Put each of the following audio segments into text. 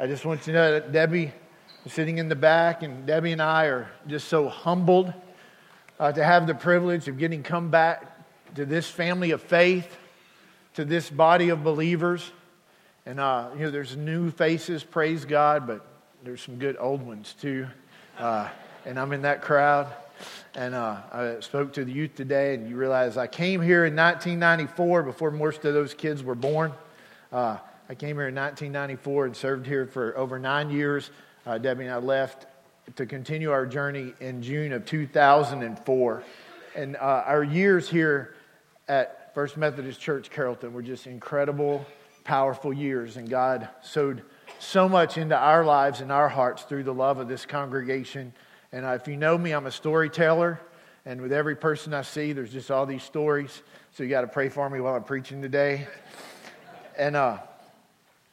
I just want you to know that Debbie is sitting in the back, and Debbie and I are just so humbled uh, to have the privilege of getting come back to this family of faith, to this body of believers. And, uh, you know, there's new faces, praise God, but there's some good old ones too. Uh, and I'm in that crowd. And uh, I spoke to the youth today, and you realize I came here in 1994 before most of those kids were born. Uh, I came here in 1994 and served here for over nine years. Uh, Debbie and I left to continue our journey in June of 2004. And uh, our years here at First Methodist Church Carrollton were just incredible, powerful years. And God sowed so much into our lives and our hearts through the love of this congregation. And uh, if you know me, I'm a storyteller. And with every person I see, there's just all these stories. So you got to pray for me while I'm preaching today. And uh,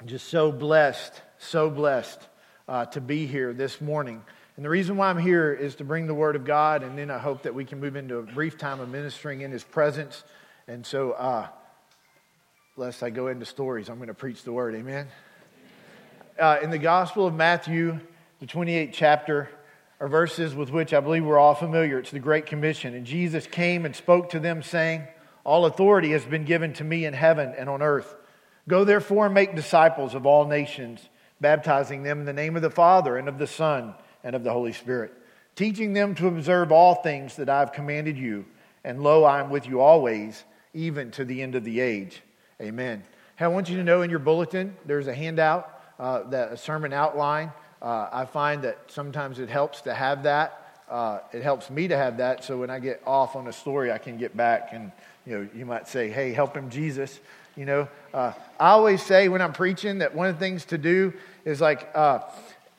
just so blessed, so blessed uh, to be here this morning. And the reason why I'm here is to bring the Word of God, and then I hope that we can move into a brief time of ministering in His presence. And so, uh, lest I go into stories, I'm going to preach the Word. Amen. Uh, in the Gospel of Matthew, the 28th chapter, are verses with which I believe we're all familiar. It's the Great Commission. And Jesus came and spoke to them, saying, All authority has been given to me in heaven and on earth. Go therefore and make disciples of all nations, baptizing them in the name of the Father and of the Son and of the Holy Spirit, teaching them to observe all things that I've commanded you. And lo, I am with you always, even to the end of the age. Amen. Hey, I want you to know in your bulletin, there's a handout, uh, that a sermon outline. Uh, I find that sometimes it helps to have that. Uh, it helps me to have that, so when I get off on a story, I can get back and you know you might say, "Hey, help him, Jesus." You know, uh, I always say when I'm preaching that one of the things to do is like uh,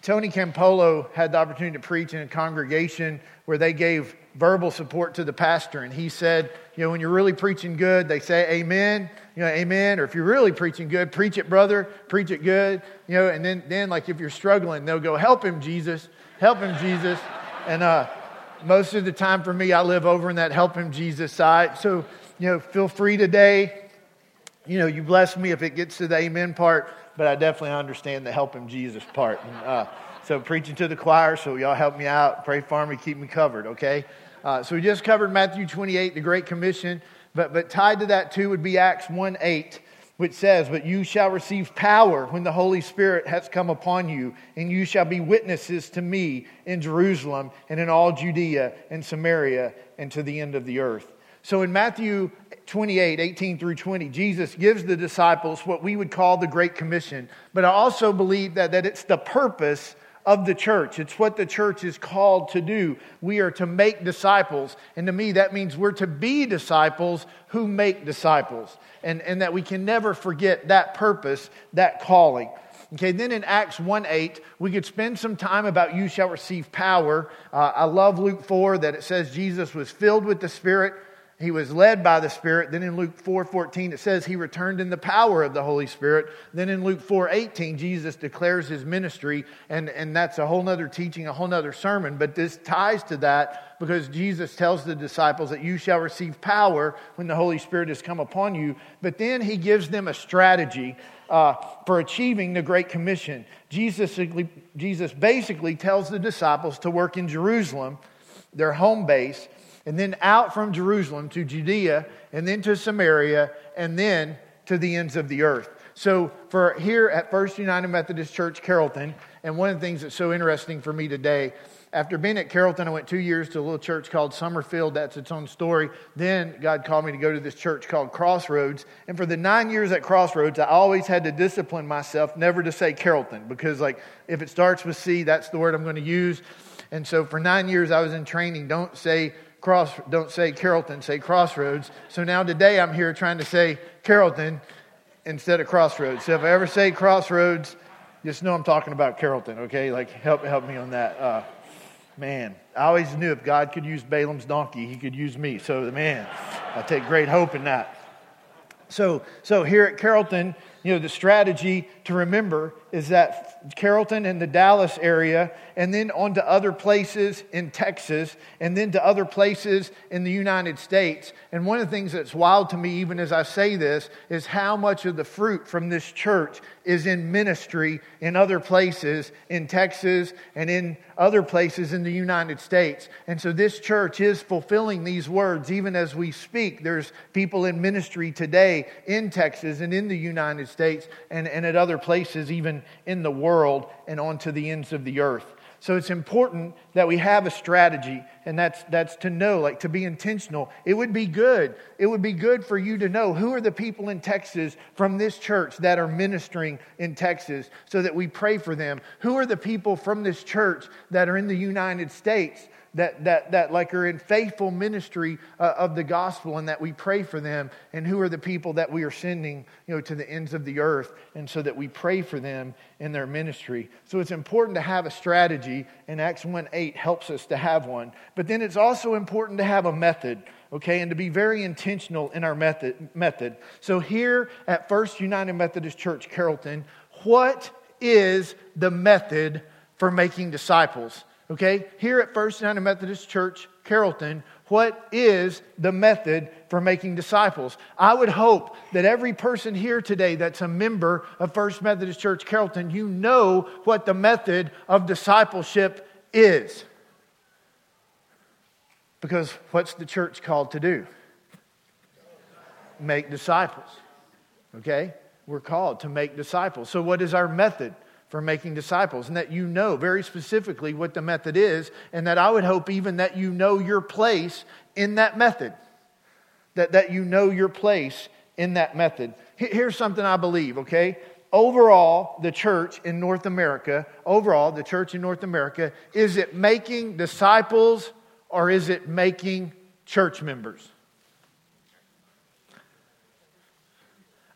Tony Campolo had the opportunity to preach in a congregation where they gave verbal support to the pastor. And he said, you know, when you're really preaching good, they say amen, you know, amen. Or if you're really preaching good, preach it, brother, preach it good, you know. And then, then like if you're struggling, they'll go, help him, Jesus, help him, Jesus. And uh, most of the time for me, I live over in that help him, Jesus side. So, you know, feel free today. You know, you bless me if it gets to the amen part but I definitely understand the help him Jesus part. And, uh, so preaching to the choir, so y'all help me out, pray for me, keep me covered, okay? Uh, so we just covered Matthew 28, the Great Commission, but, but tied to that too would be Acts 1 8, which says, But you shall receive power when the Holy Spirit has come upon you, and you shall be witnesses to me in Jerusalem and in all Judea and Samaria and to the end of the earth. So in Matthew 28, 18 through 20, Jesus gives the disciples what we would call the Great Commission. But I also believe that, that it's the purpose of the church. It's what the church is called to do. We are to make disciples. And to me, that means we're to be disciples who make disciples. And, and that we can never forget that purpose, that calling. Okay, then in Acts 1 8, we could spend some time about you shall receive power. Uh, I love Luke 4 that it says Jesus was filled with the Spirit he was led by the Spirit. Then in Luke 4 14, it says he returned in the power of the Holy Spirit. Then in Luke 4 18, Jesus declares his ministry, and, and that's a whole nother teaching, a whole nother sermon. But this ties to that because Jesus tells the disciples that you shall receive power when the Holy Spirit has come upon you. But then he gives them a strategy uh, for achieving the Great Commission. Jesus, Jesus basically tells the disciples to work in Jerusalem, their home base and then out from Jerusalem to Judea, and then to Samaria, and then to the ends of the earth. So, for here at First United Methodist Church, Carrollton, and one of the things that's so interesting for me today, after being at Carrollton, I went two years to a little church called Summerfield. That's its own story. Then God called me to go to this church called Crossroads. And for the nine years at Crossroads, I always had to discipline myself never to say Carrollton because, like, if it starts with C, that's the word I'm going to use. And so for nine years, I was in training. Don't say cross, don't say Carrollton, say Crossroads. So now today I'm here trying to say Carrollton instead of Crossroads. So if I ever say Crossroads, just know I'm talking about Carrollton, okay? Like, help, help me on that. Uh, man, I always knew if God could use Balaam's donkey, he could use me. So, the man, I take great hope in that. So, so here at Carrollton, you know, the strategy to remember is that Carrollton and the Dallas area, and then on to other places in Texas, and then to other places in the United States. And one of the things that's wild to me, even as I say this, is how much of the fruit from this church is in ministry in other places in Texas and in other places in the United States. And so this church is fulfilling these words even as we speak. There's people in ministry today in Texas and in the United States and, and at other places, even in the world and onto the ends of the earth. So it's important that we have a strategy, and that's, that's to know, like to be intentional. It would be good. It would be good for you to know who are the people in Texas from this church that are ministering in Texas so that we pray for them. Who are the people from this church that are in the United States that, that, that like are in faithful ministry uh, of the gospel and that we pray for them. And who are the people that we are sending you know, to the ends of the earth? And so that we pray for them in their ministry. So it's important to have a strategy and acts 1 8 helps us to have one. But then it's also important to have a method okay and to be very intentional in our method method. So here at first united methodist church carrollton what is the method for making disciples Okay, here at First United Methodist Church, Carrollton, what is the method for making disciples? I would hope that every person here today that's a member of First Methodist Church, Carrollton, you know what the method of discipleship is. Because what's the church called to do? Make disciples. Okay? We're called to make disciples. So, what is our method? For making disciples, and that you know very specifically what the method is, and that I would hope even that you know your place in that method. That, that you know your place in that method. Here's something I believe, okay? Overall, the church in North America, overall, the church in North America, is it making disciples or is it making church members?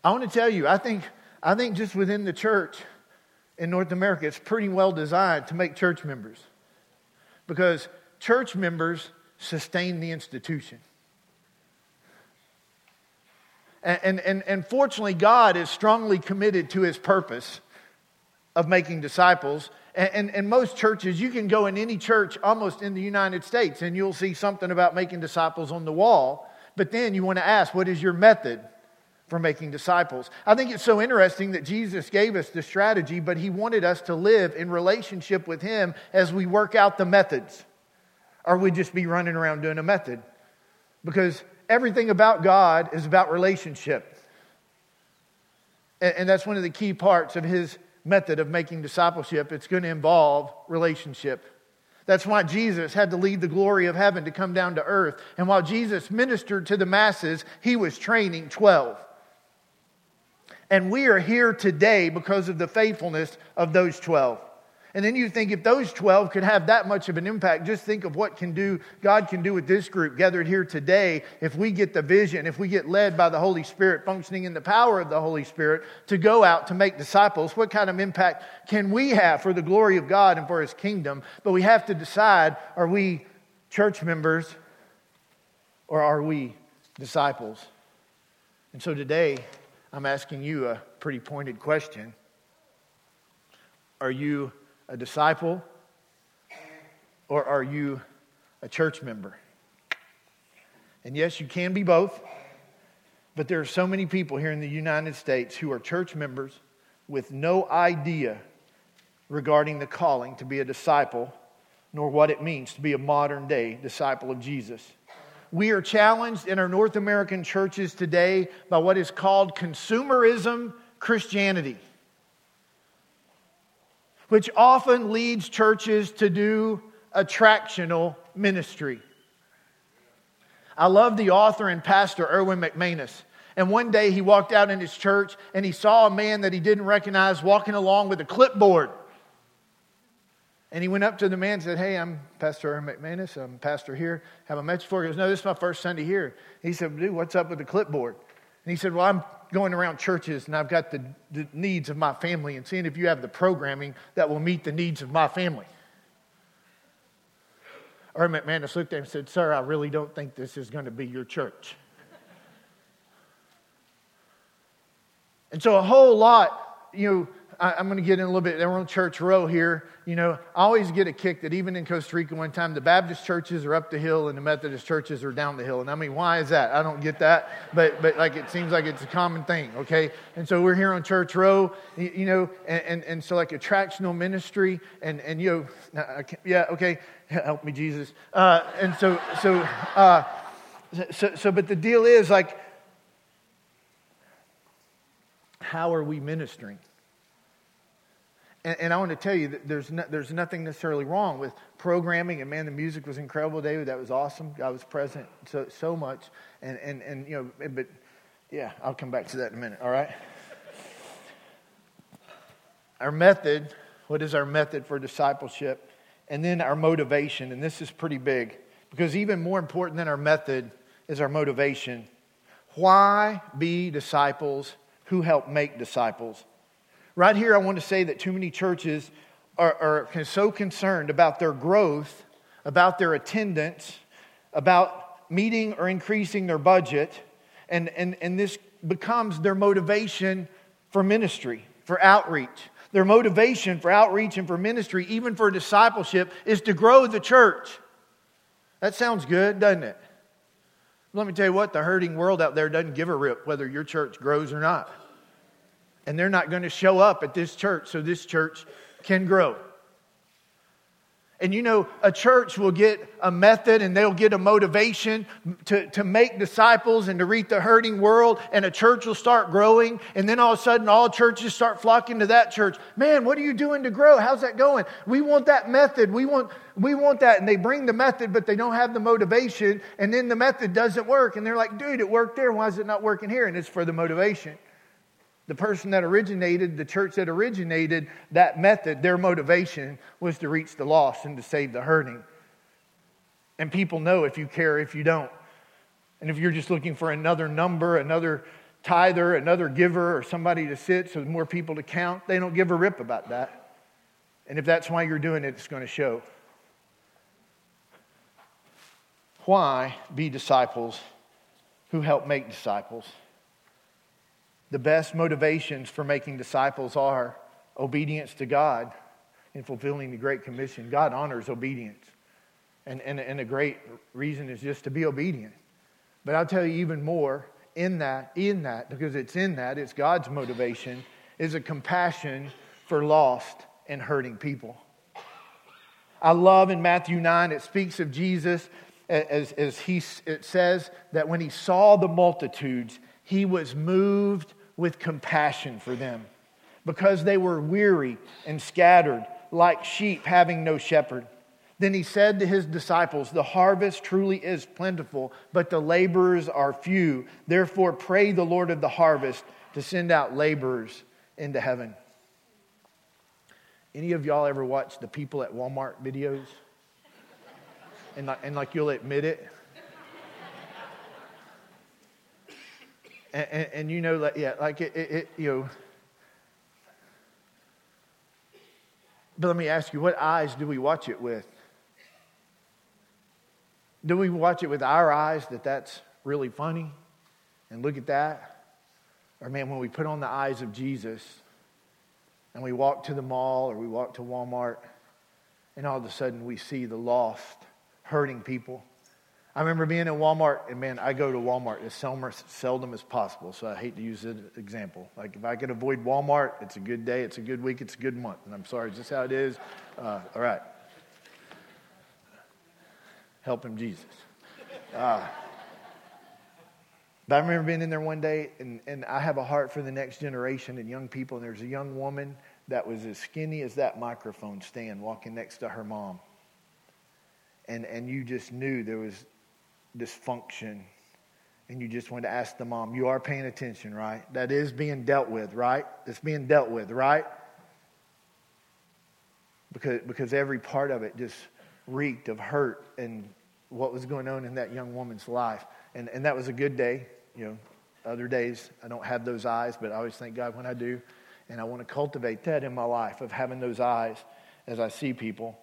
I want to tell you, I think, I think just within the church, in North America, it's pretty well designed to make church members because church members sustain the institution. And, and, and fortunately, God is strongly committed to his purpose of making disciples. And, and, and, most churches, you can go in any church almost in the United States and you'll see something about making disciples on the wall. But then you want to ask, what is your method? For making disciples. I think it's so interesting that Jesus gave us the strategy, but he wanted us to live in relationship with him as we work out the methods. Or we'd just be running around doing a method. Because everything about God is about relationship. And, that's one of the key parts of his method of making discipleship. It's going to involve relationship. That's why Jesus had to leave the glory of heaven to come down to earth. And while Jesus ministered to the masses, he was training 12. And we are here today because of the faithfulness of those 12. And then you think if those 12 could have that much of an impact, just think of what can do, God can do with this group gathered here today if we get the vision, if we get led by the Holy Spirit, functioning in the power of the Holy Spirit to go out to make disciples. What kind of impact can we have for the glory of God and for his kingdom? But we have to decide are we church members or are we disciples? And so today, I'm asking you a pretty pointed question. Are you a disciple or are you a church member? And yes, you can be both, but there are so many people here in the United States who are church members with no idea regarding the calling to be a disciple, nor what it means to be a modern day disciple of Jesus. We are challenged in our North American churches today by what is called consumerism Christianity, which often leads churches to do attractional ministry. I love the author and pastor Erwin McManus. And one day he walked out in his church and he saw a man that he didn't recognize walking along with a clipboard. And he went up to the man and said, Hey, I'm Pastor McManus. I'm pastor here. Have a message for you. He goes, No, this is my first Sunday here. He said, Dude, what's up with the clipboard? And he said, Well, I'm going around churches and I've got the, the needs of my family and seeing if you have the programming that will meet the needs of my family. Or McManus looked at him and said, Sir, I really don't think this is going to be your church. And so a whole lot, you know, I, am going to get in a little bit. They're on Church Row here. You know, I always get a kick that even in Costa Rica one time, the Baptist churches are up the hill and the Methodist churches are down the hill. And I mean, why is that? I don't get that. But, but like, it seems like it's a common thing, okay? And so we're here on Church Row, you know, and, and, and so like attractional ministry and, and you know, yeah, okay, help me, Jesus. Uh, and so, so, uh, so, so, but the deal is like, how are we ministering? And, and, I want to tell you that there's, no, there's nothing necessarily wrong with programming. And man, the music was incredible, David. That was awesome. God was present so, so much. And, and, and, you know, but yeah, I'll come back to that in a minute, all right? Our method, what is our method for discipleship? And then our motivation. And this is pretty big because even more important than our method is our motivation. Why be disciples who help make disciples? Right here, I want to say that too many churches are, are so concerned about their growth, about their attendance, about meeting or increasing their budget, and, and, and this becomes their motivation for ministry, for outreach. Their motivation for outreach and for ministry, even for discipleship, is to grow the church. That sounds good, doesn't it? Let me tell you what, the hurting world out there doesn't give a rip whether your church grows or not and they're not going to show up at this church so this church can grow. And you know, a church will get a method and they'll get a motivation to, to make disciples and to reach the hurting world, and a church will start growing. And then all of a sudden, all churches start flocking to that church. Man, what are you doing to grow? How's that going? We want that method. We want, we want that. And they bring the method, but they don't have the motivation. And then the method doesn't work. And they're like, dude, it worked there. Why is it not working here? And it's for the motivation the person that originated, the church that originated that method, their motivation was to reach the lost and to save the hurting. And people know if you care, if you don't. And if you're just looking for another number, another tither, another giver, or somebody to sit so more people to count, they don't give a rip about that. And if that's why you're doing it, it's going to show. Why be disciples who help make disciples? The best motivations for making disciples are obedience to God and fulfilling the Great Commission. God honors obedience. And, and, and a great reason is just to be obedient. But I'll tell you even more in that, in that, because it's in that, it's God's motivation, is a compassion for lost and hurting people. I love in Matthew 9, it speaks of Jesus as, as he, it says that when he saw the multitudes, he was moved with compassion for them because they were weary and scattered like sheep having no shepherd. Then he said to his disciples, The harvest truly is plentiful, but the laborers are few. Therefore, pray the Lord of the harvest to send out laborers into heaven. Any of y'all ever watch the people at Walmart videos? And, and like you'll admit it, And, and, and, you know, like, yeah, like it, it, it, you know. But let me ask you, what eyes do we watch it with? Do we watch it with our eyes that that's really funny? And look at that? Or, man, when we put on the eyes of Jesus and we walk to the mall or we walk to Walmart and all of a sudden we see the lost, hurting people I remember being in Walmart, and man, I go to Walmart as seldom as possible, so I hate to use an example. Like, if I could avoid Walmart, it's a good day, it's a good week, it's a good month. And I'm sorry, is this how it is? Uh, all right. Help him, Jesus. Uh, but I remember being in there one day, and, and I have a heart for the next generation and young people, and there's a young woman that was as skinny as that microphone stand walking next to her mom. And, and you just knew there was dysfunction and you just want to ask the mom, you are paying attention, right? That is being dealt with, right? It's being dealt with, right? Because, because every part of it just reeked of hurt and what was going on in that young woman's life. And, and that was a good day. You know, other days I don't have those eyes, but I always thank God when I do. And I want to cultivate that in my life of having those eyes as I see people.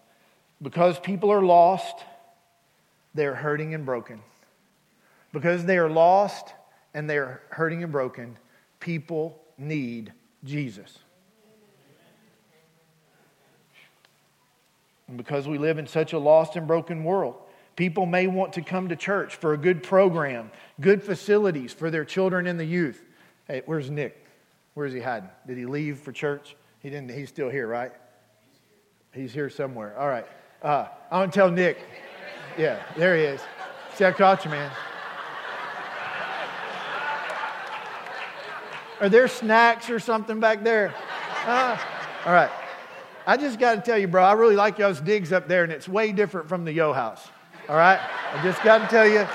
Because people are lost, they're hurting and broken. Because they are lost and they're hurting and broken, people need Jesus. And because we live in such a lost and broken world, people may want to come to church for a good program, good facilities for their children and the youth. Hey, where's Nick? Where's he hiding? Did he leave for church? He didn't. He's still here, right? He's here somewhere. All right. Uh, I want to tell Nick. Yeah, there he is. See, I caught you, man. Are there snacks or something back there? Uh, all right. I just got to tell you, bro, I really like y'all's digs up there, and it's way different from the Yo house. All right? I just got to tell you,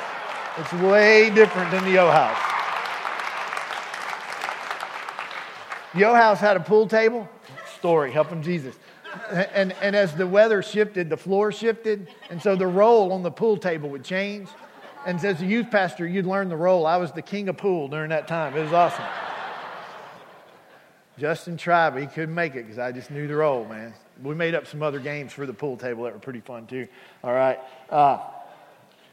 it's way different than the Yo house. Yo house had a pool table. Story, helping Jesus. And, and as the weather shifted, the floor shifted, and so the roll on the pool table would change. And as a youth pastor, you'd learn the roll. I was the king of pool during that time. It was awesome. Justin tried, but he couldn't make it because I just knew the roll, man. We made up some other games for the pool table that were pretty fun too. All right. Uh,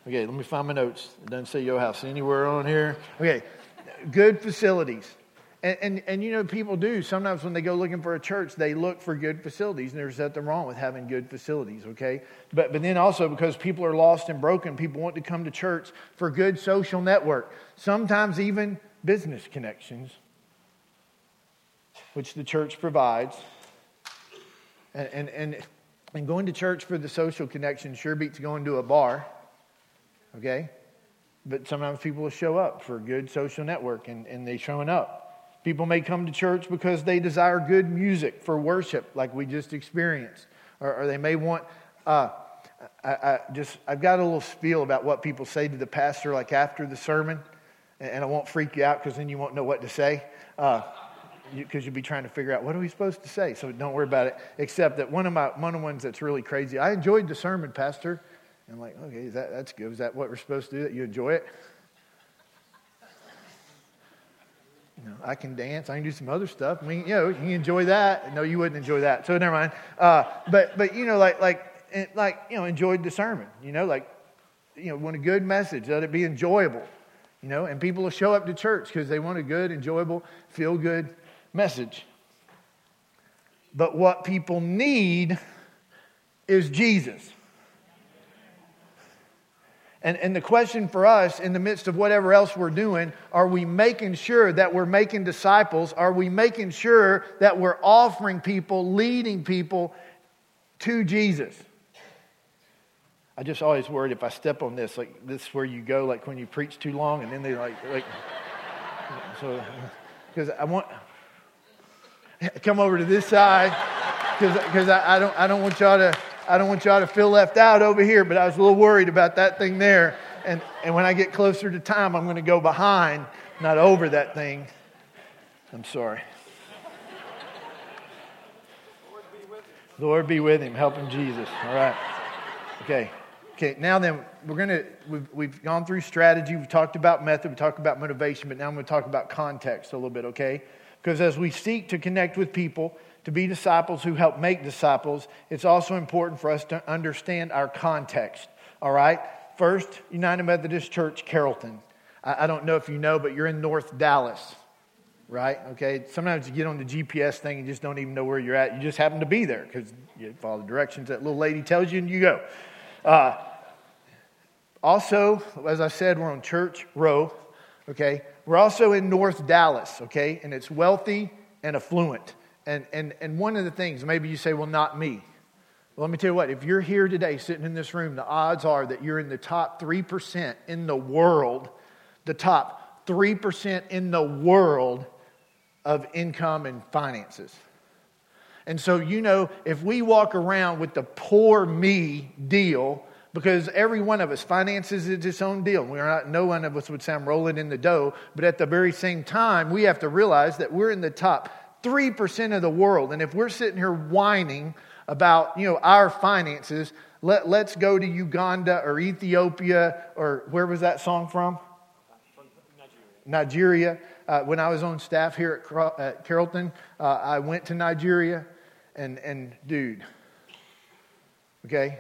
okay, let me find my notes. It doesn't say your house anywhere on here. Okay, good facilities. And, and, and, you know, people do. Sometimes when they go looking for a church, they look for good facilities, and there's nothing wrong with having good facilities, okay? But, but then also because people are lost and broken, people want to come to church for good social network, sometimes even business connections which the church provides. And, and, and, and going to church for the social connection sure beats going to a bar, okay? But sometimes people will show up for good social network and, and they showing up. People may come to church because they desire good music for worship, like we just experienced. Or, or they may want, uh, I, I, just, I've got a little spiel about what people say to the pastor, like after the sermon, and I won't freak you out because then you won't know what to say. Uh, because you, will be trying to figure out what are we supposed to say. So don't worry about it. Except that one of my one of the ones that's really crazy. I enjoyed the sermon, Pastor. And I'm like, okay, that that's good. Is that what we're supposed to do? That you enjoy it? You know, I can dance. I can do some other stuff. I mean, you know, you can enjoy that. No, you wouldn't enjoy that. So never mind. Uh, but but you know, like like eh, like you know, enjoyed the sermon. You know, like you know, want a good message. Let it be enjoyable. You know, and people will show up to church because they want a good, enjoyable, feel good message. But what people need is Jesus. And, and the question for us, in the midst of whatever else we're doing, are we making sure that we're making disciples? Are we making sure that we're offering people, leading people to Jesus? I just always worried if I step on this, like this is where you go, like when you preach too long, and then they like, like so, because I want, come over to this side because I, I, don't, I, don't want y'all to, I don't want y'all to feel left out over here, but I was a little worried about that thing there. And, and when I get closer to time, I'm going to go behind, not over that thing. I'm sorry. Lord be with him. Help him, Jesus. All right. Okay. Okay. Now then, we're going to, we've, we've gone through strategy. We've talked about method. We talked about motivation, but now I'm going to talk about context a little bit, okay? Because as we seek to connect with people, to be disciples who help make disciples, it's also important for us to understand our context. All right? First, United Methodist Church, Carrollton. I, I don't know if you know, but you're in North Dallas, right? Okay. Sometimes you get on the GPS thing and just don't even know where you're at. You just happen to be there because you follow the directions that little lady tells you and you go. Uh, also, as I said, we're on Church Row. Okay. We're also in North Dallas, okay? And it's wealthy and affluent. And, and, and one of the things, maybe you say, well, not me. Well, let me tell you what, if you're here today sitting in this room, the odds are that you're in the top 3% in the world, the top 3% in the world of income and finances. And so, you know, if we walk around with the poor me deal, because every one of us finances is its own deal. We're not, no one of us would say I'm rolling in the dough, but at the very same time, we have to realize that we're in the top 3% of the world. And if we're sitting here whining about, you know, our finances, let, let's go to Uganda or Ethiopia or where was that song from? Nigeria. Nigeria. Uh, when I was on staff here at, at Carrollton, uh, I went to Nigeria and, and dude, okay,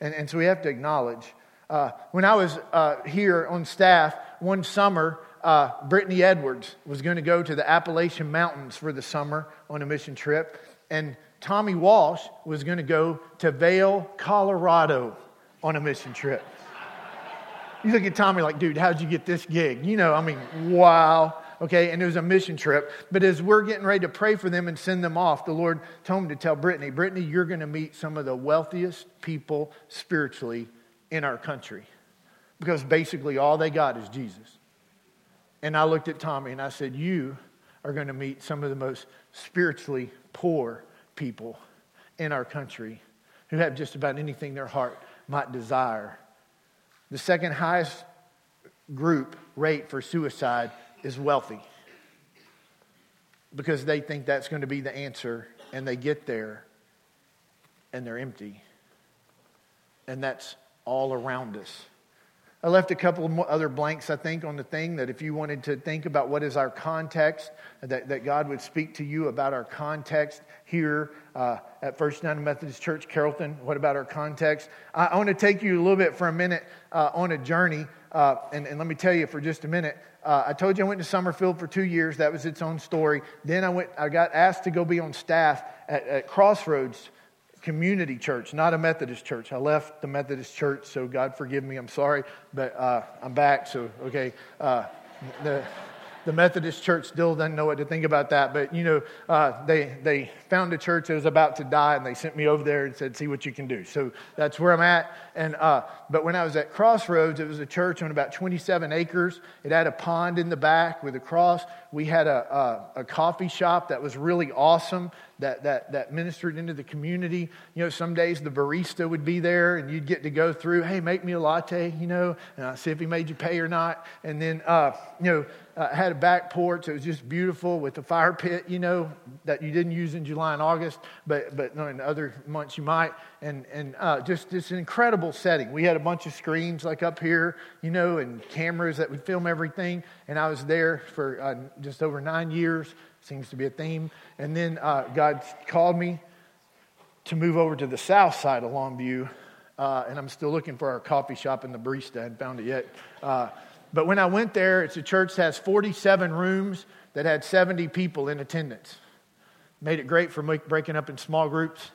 and, and so we have to acknowledge. Uh, when I was uh, here on staff one summer, uh, Brittany Edwards was going to go to the Appalachian Mountains for the summer on a mission trip. And Tommy Walsh was going to go to Vail, Colorado on a mission trip. You look at Tommy like, dude, how'd you get this gig? You know, I mean, wow. Okay, and it was a mission trip. But as we're getting ready to pray for them and send them off, the Lord told me to tell Brittany, Brittany, you're going to meet some of the wealthiest people spiritually in our country. Because basically all they got is Jesus. And I looked at Tommy and I said, You are going to meet some of the most spiritually poor people in our country who have just about anything their heart might desire. The second highest group rate for suicide is wealthy because they think that's going to be the answer and they get there and they're empty. And that's all around us. I left a couple of other blanks, I think, on the thing that if you wanted to think about what is our context, that, that God would speak to you about our context here uh, at First United Methodist Church, Carrollton. What about our context? I, I want to take you a little bit for a minute uh, on a journey. Uh, and, and, let me tell you for just a minute. Uh, I told you I went to Summerfield for two years. That was its own story. Then I went. I got asked to go be on staff at, at Crossroads community church, not a Methodist church. I left the Methodist church, so God forgive me. I'm sorry, but uh, I'm back. So, okay. Uh, the, the Methodist church still doesn't know what to think about that. But, you know, uh, they, they found a church that was about to die and they sent me over there and said, see what you can do. So that's where I'm at. And, uh, but when I was at Crossroads, it was a church on about 27 acres. It had a pond in the back with a cross. We had a, a, a coffee shop that was really awesome that, that, that ministered into the community. You know, some days the barista would be there and you'd get to go through, hey, make me a latte, you know, and I see if he made you pay or not. And then, uh, you know, uh, had a back porch. It was just beautiful with a fire pit, you know, that you didn't use in July and August, but, but in other months you might. And, and uh, just this incredible setting. We had a bunch of screens like up here, you know, and cameras that would film everything. And I was there for uh, just over nine years. Seems to be a theme. And then uh, God called me to move over to the south side of Longview. Uh, and I'm still looking for our coffee shop in the barista. I hadn't found it yet. Uh, but when I went there, it's a church that has 47 rooms that had 70 people in attendance. Made it great for breaking up in small groups.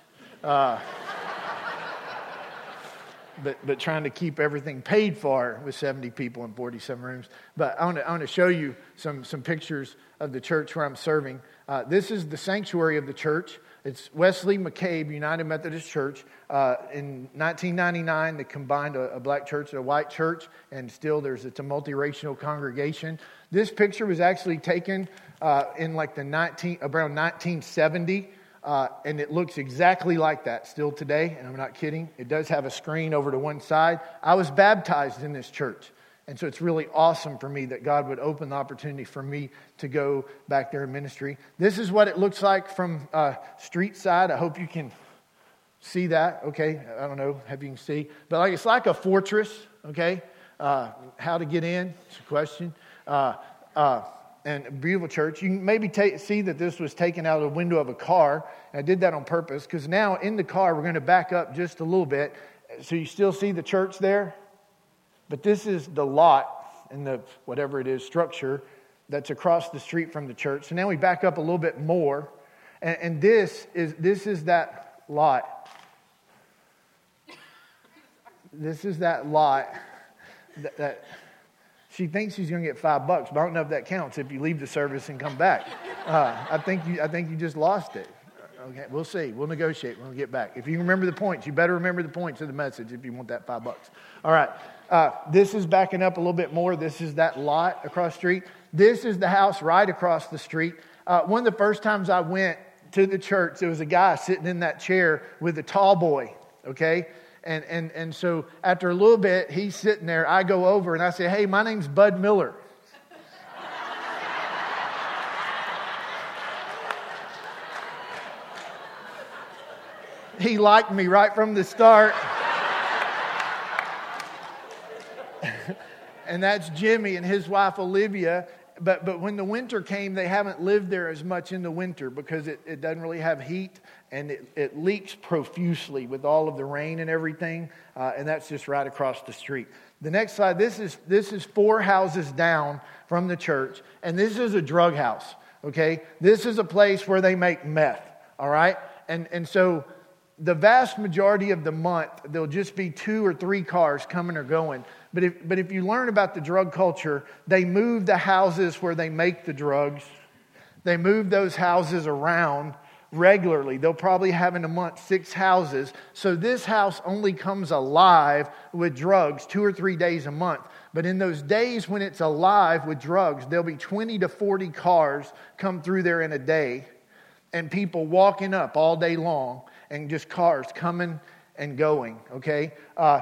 But, but trying to keep everything paid for with 70 people in 47 rooms. But I want to, I want to show you some, some pictures of the church where I'm serving. Uh, this is the sanctuary of the church. It's Wesley McCabe United Methodist Church. Uh, in 1999, they combined a, a, black church and a white church, and still there's it's a multiracial congregation. This picture was actually taken uh, in like the 19 around 1970. Uh, and it looks exactly like that still today, and I'm not kidding. It does have a screen over to one side. I was baptized in this church. And so it's really awesome for me that God would open the opportunity for me to go back there in ministry. This is what it looks like from uh, street side. I hope you can see that. Okay, I don't know if you can see, but like it's like a fortress. Okay, uh, how to get in? It's a question. And beautiful church. You maybe take, see that this was taken out of the window of a car. And I did that on purpose because now in the car we're going to back up just a little bit, so you still see the church there. But this is the lot in the whatever it is structure that's across the street from the church. So now we back up a little bit more, and, and this is this is that lot. This is that lot that, that she thinks she's going to get five bucks, but I don't know if that counts if you leave the service and come back. Uh, I think you I think you just lost it. Okay, we'll see. We'll negotiate when we get back. If you remember the points, you better remember the points of the message if you want that five bucks. All right. Uh, this is backing up a little bit more. This is that lot across street. This is the house right across the street. Uh, one of the first times I went to the church, there was a guy sitting in that chair with a tall boy, okay? And, and, and so after a little bit, he's sitting there. I go over and I say, Hey, my name's Bud Miller. he liked me right from the start. and that's Jimmy and his wife Olivia. but, but when the winter came, they haven't lived there as much in the winter because it, it doesn't really have heat and it, it leaks profusely with all of the rain and everything. Uh, and that's just right across the street. The next slide, this is, this is four houses down from the church, and this is a drug house, okay? This is a place where they make meth, all right? And, and so the vast majority of the month, there'll just be two or three cars coming or going. But if, but if you learn about the drug culture, they move the houses where they make the drugs, they move those houses around regularly. They'll probably have in a month six houses. So this house only comes alive with drugs two or three days a month. But in those days when it's alive with drugs, there'll be 20 to 40 cars come through there in a day and people walking up all day long and just cars coming and going, okay? Uh,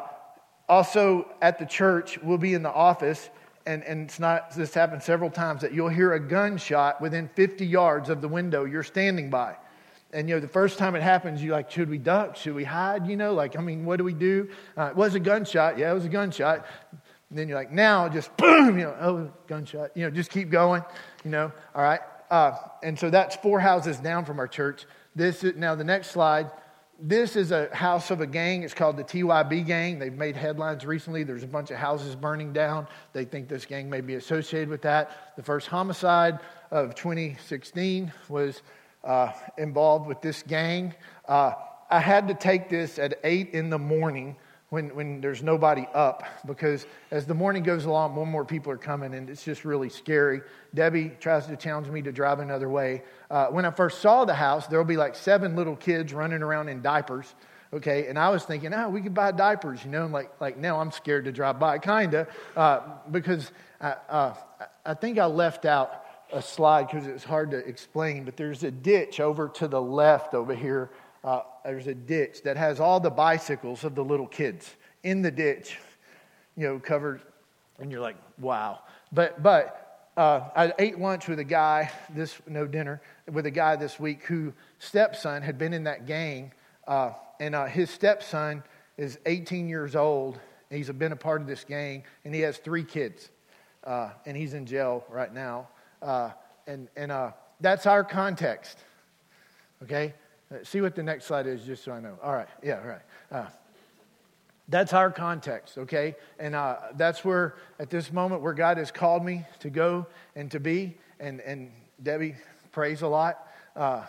also, at the church, we'll be in the office, and, and it's not, this happened several times, that you'll hear a gunshot within 50 yards of the window you're standing by. And, you know, the first time it happens, you're like, should we duck? Should we hide? You know, like, I mean, what do we do? Uh, it was a gunshot. Yeah, it was a gunshot. And then you're like, now just boom, you know, oh, gunshot. You know, just keep going, you know, all right. Uh, and so that's four houses down from our church. This is, now the next slide this is a house of a gang. It's called the TYB gang. They've made headlines recently. There's a bunch of houses burning down. They think this gang may be associated with that. The first homicide of 2016 was uh, involved with this gang. Uh, I had to take this at 8 in the morning when, when there's nobody up because as the morning goes along, more and more people are coming and it's just really scary. Debbie tries to challenge me to drive another way. Uh, when I first saw the house, there'll be like seven little kids running around in diapers. Okay, and I was thinking, oh, we could buy diapers, you know, and like, like now I'm scared to drive by, kind of, uh, because I, uh, I think I left out a slide because it's hard to explain, but there's a ditch over to the left over here uh, there's a ditch that has all the bicycles of the little kids in the ditch, you know, covered. And you're like, wow. But, but uh, I ate lunch with a guy, this, no dinner, with a guy this week whose stepson had been in that gang. Uh, and uh, his stepson is 18 years old. He's been a part of this gang, and he has three kids. Uh, and he's in jail right now. Uh, and and that's our context. Okay? Uh, see what the next slide is, just so I know. All right, yeah, right. Uh, that's our context, okay? And uh, that's where, at this moment, where God has called me to go and to be. And, and Debbie prays a lot. Uh,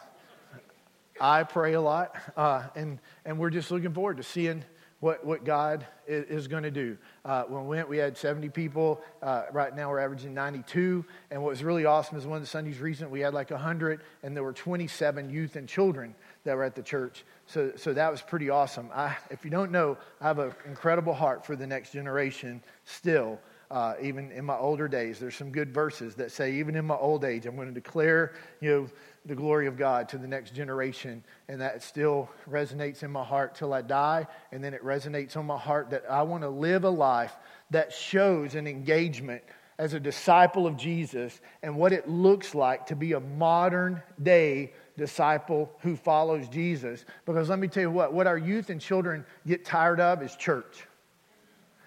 I pray a lot. Uh, and, and we're just looking forward to seeing what, what God is, going to do. Uh, when we went, we had 70 people. Uh, right now, we're averaging 92. And what was really awesome is one of the Sundays recent, we had like 100, and there were 27 youth and children that were at the church. So, so that was pretty awesome. I, if you don't know, I have an incredible heart for the next generation still. Uh, even in my older days, there's some good verses that say, even in my old age, I'm going to declare, you know, the glory of God to the next generation. And that still resonates in my heart till I die. And then it resonates on my heart that I want to live a life that shows an engagement as a disciple of Jesus and what it looks like to be a modern day disciple who follows Jesus. Because let me tell you what, what our youth and children get tired of is church.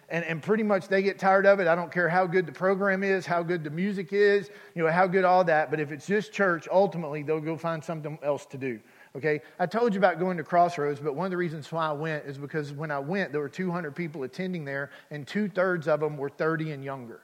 And, and pretty much they get tired of it. I don't care how good the program is, how good the music is, you know, how good all that. But if it's just church, ultimately they'll go find something else to do. Okay? I told you about going to Crossroads, but one of the reasons why I went is because when I went, there were 200 people attending there, and two thirds of them were 30 and younger.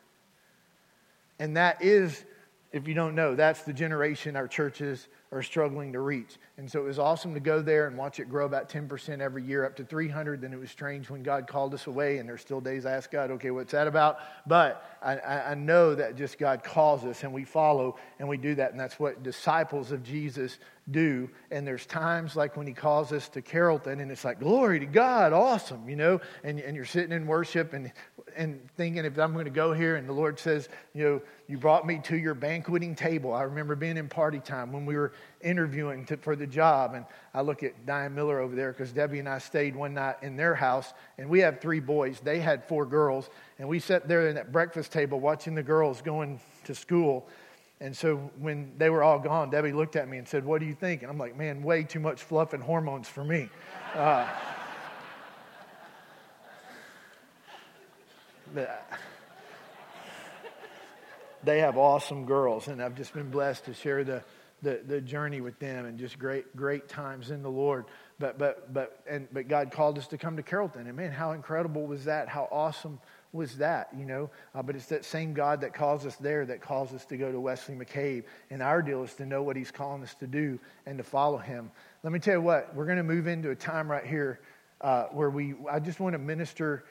And that is, if you don't know, that's the generation our churches are struggling to reach. And so it was awesome to go there and watch it grow about 10% every year up to 300. Then it was strange when God called us away, and there's still days I ask God, okay, what's that about? But I, I know that just God calls us and we follow and we do that. And that's what disciples of Jesus do. And there's times like when he calls us to Carrollton and it's like, glory to God, awesome, you know, and, and you're sitting in worship and, and thinking if I'm going to go here and the Lord says, you know, you brought me to your banqueting table. I remember being in party time when we were interviewing to, for the job. And I look at Diane Miller over there because Debbie and I stayed one night in their house and we have three boys. They had four girls. And we sat there in that breakfast table watching the girls going to school. And so when they were all gone, Debbie looked at me and said, What do you think? And I'm like, Man, way too much fluff and hormones for me. Uh, they have awesome girls, and I've just been blessed to share the, the, the journey with them and just great, great times in the Lord. But, but, but, and, but God called us to come to Carrollton. And man, how incredible was that? How awesome was that, you know? Uh, but it's that same God that calls us there that calls us to go to Wesley McCabe. And our deal is to know what he's calling us to do and to follow him. Let me tell you what, we're going to move into a time right here uh, where we, I just want to minister.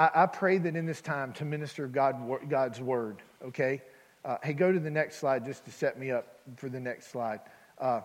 I, I, pray that in this time to minister God, God's word, okay? Uh, hey, go to the next slide just to set me up for the next slide. Uh,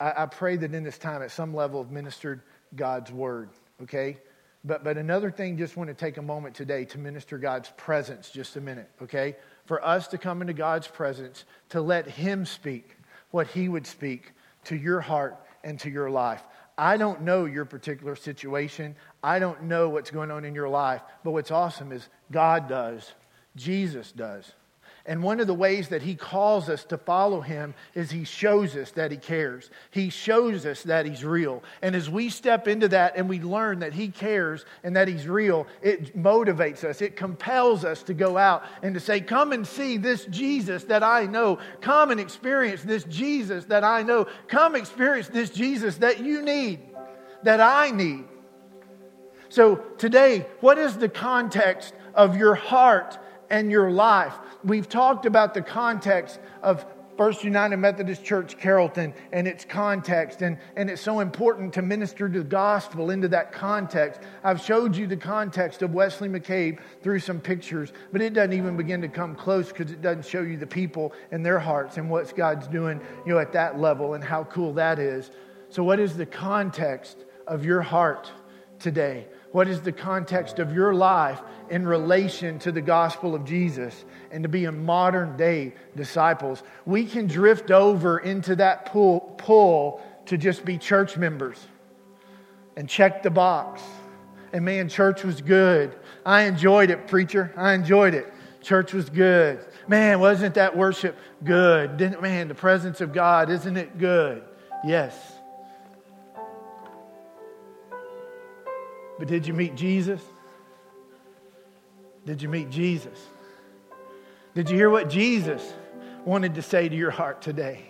I, I pray that in this time, at some level, have ministered God's word, okay? But, but another thing, just want to take a moment today to minister God's presence just a minute, okay? For us to come into God's presence, to let Him speak what He would speak to your heart and to your life. I don't know your particular situation. I don't know what's going on in your life. But what's awesome is God does, Jesus does. And one of the ways that he calls us to follow him is he shows us that he cares. He shows us that he's real. And as we step into that and we learn that he cares and that he's real, it motivates us. It compels us to go out and to say, Come and see this Jesus that I know. Come and experience this Jesus that I know. Come experience this Jesus that you need, that I need. So today, what is the context of your heart and your life? we've talked about the context of First United Methodist Church Carrollton and its context, and, and it's so important to minister the gospel into that context. I've showed you the context of Wesley McCabe through some pictures, but it doesn't even begin to come close because it doesn't show you the people and their hearts and what God's doing you know, at that level and how cool that is. So, what is the context of your heart today? What is the context of your life in relation to the gospel of Jesus and to be a modern day disciples? We can drift over into that pull, pull to just be church members and check the box. And man, church was good. I enjoyed it, preacher. I enjoyed it. Church was good. Man, wasn't that worship good? Didn't, man, the presence of God, isn't it good? Yes. But did you meet Jesus? Did you meet Jesus? Did you hear what Jesus wanted to say to your heart today?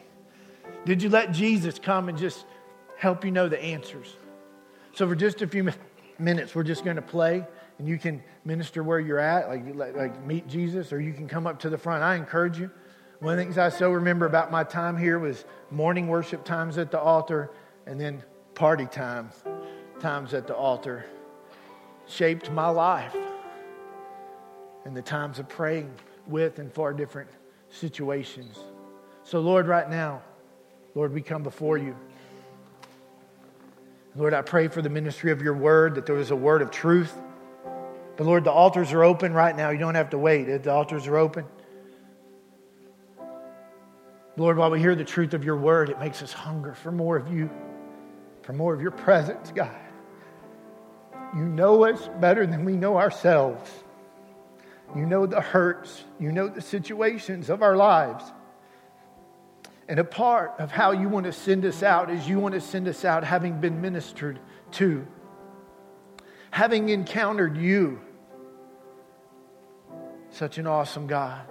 Did you let Jesus come and just help you know the answers? So, for just a few minutes, we're just going to play, and you can minister where you're at, like, like, meet Jesus, or you can come up to the front. I encourage you. One of the things I so remember about my time here was morning worship times at the altar, and then party time times at the altar shaped my life and the times of praying with and for different situations. So, Lord, right now, Lord, we come before you. Lord, I pray for the ministry of your word, that there is a word of truth. But Lord, the altars are open right now. You don't have to wait. The altars are open. Lord, while we hear the truth of your word, it makes us hunger for more of you, for more of your presence, God. You know us better than we know ourselves. You know the hurts. You know the situations of our lives. And a part of how you want to send us out is you want to send us out having been ministered to, having encountered you. Such an awesome God.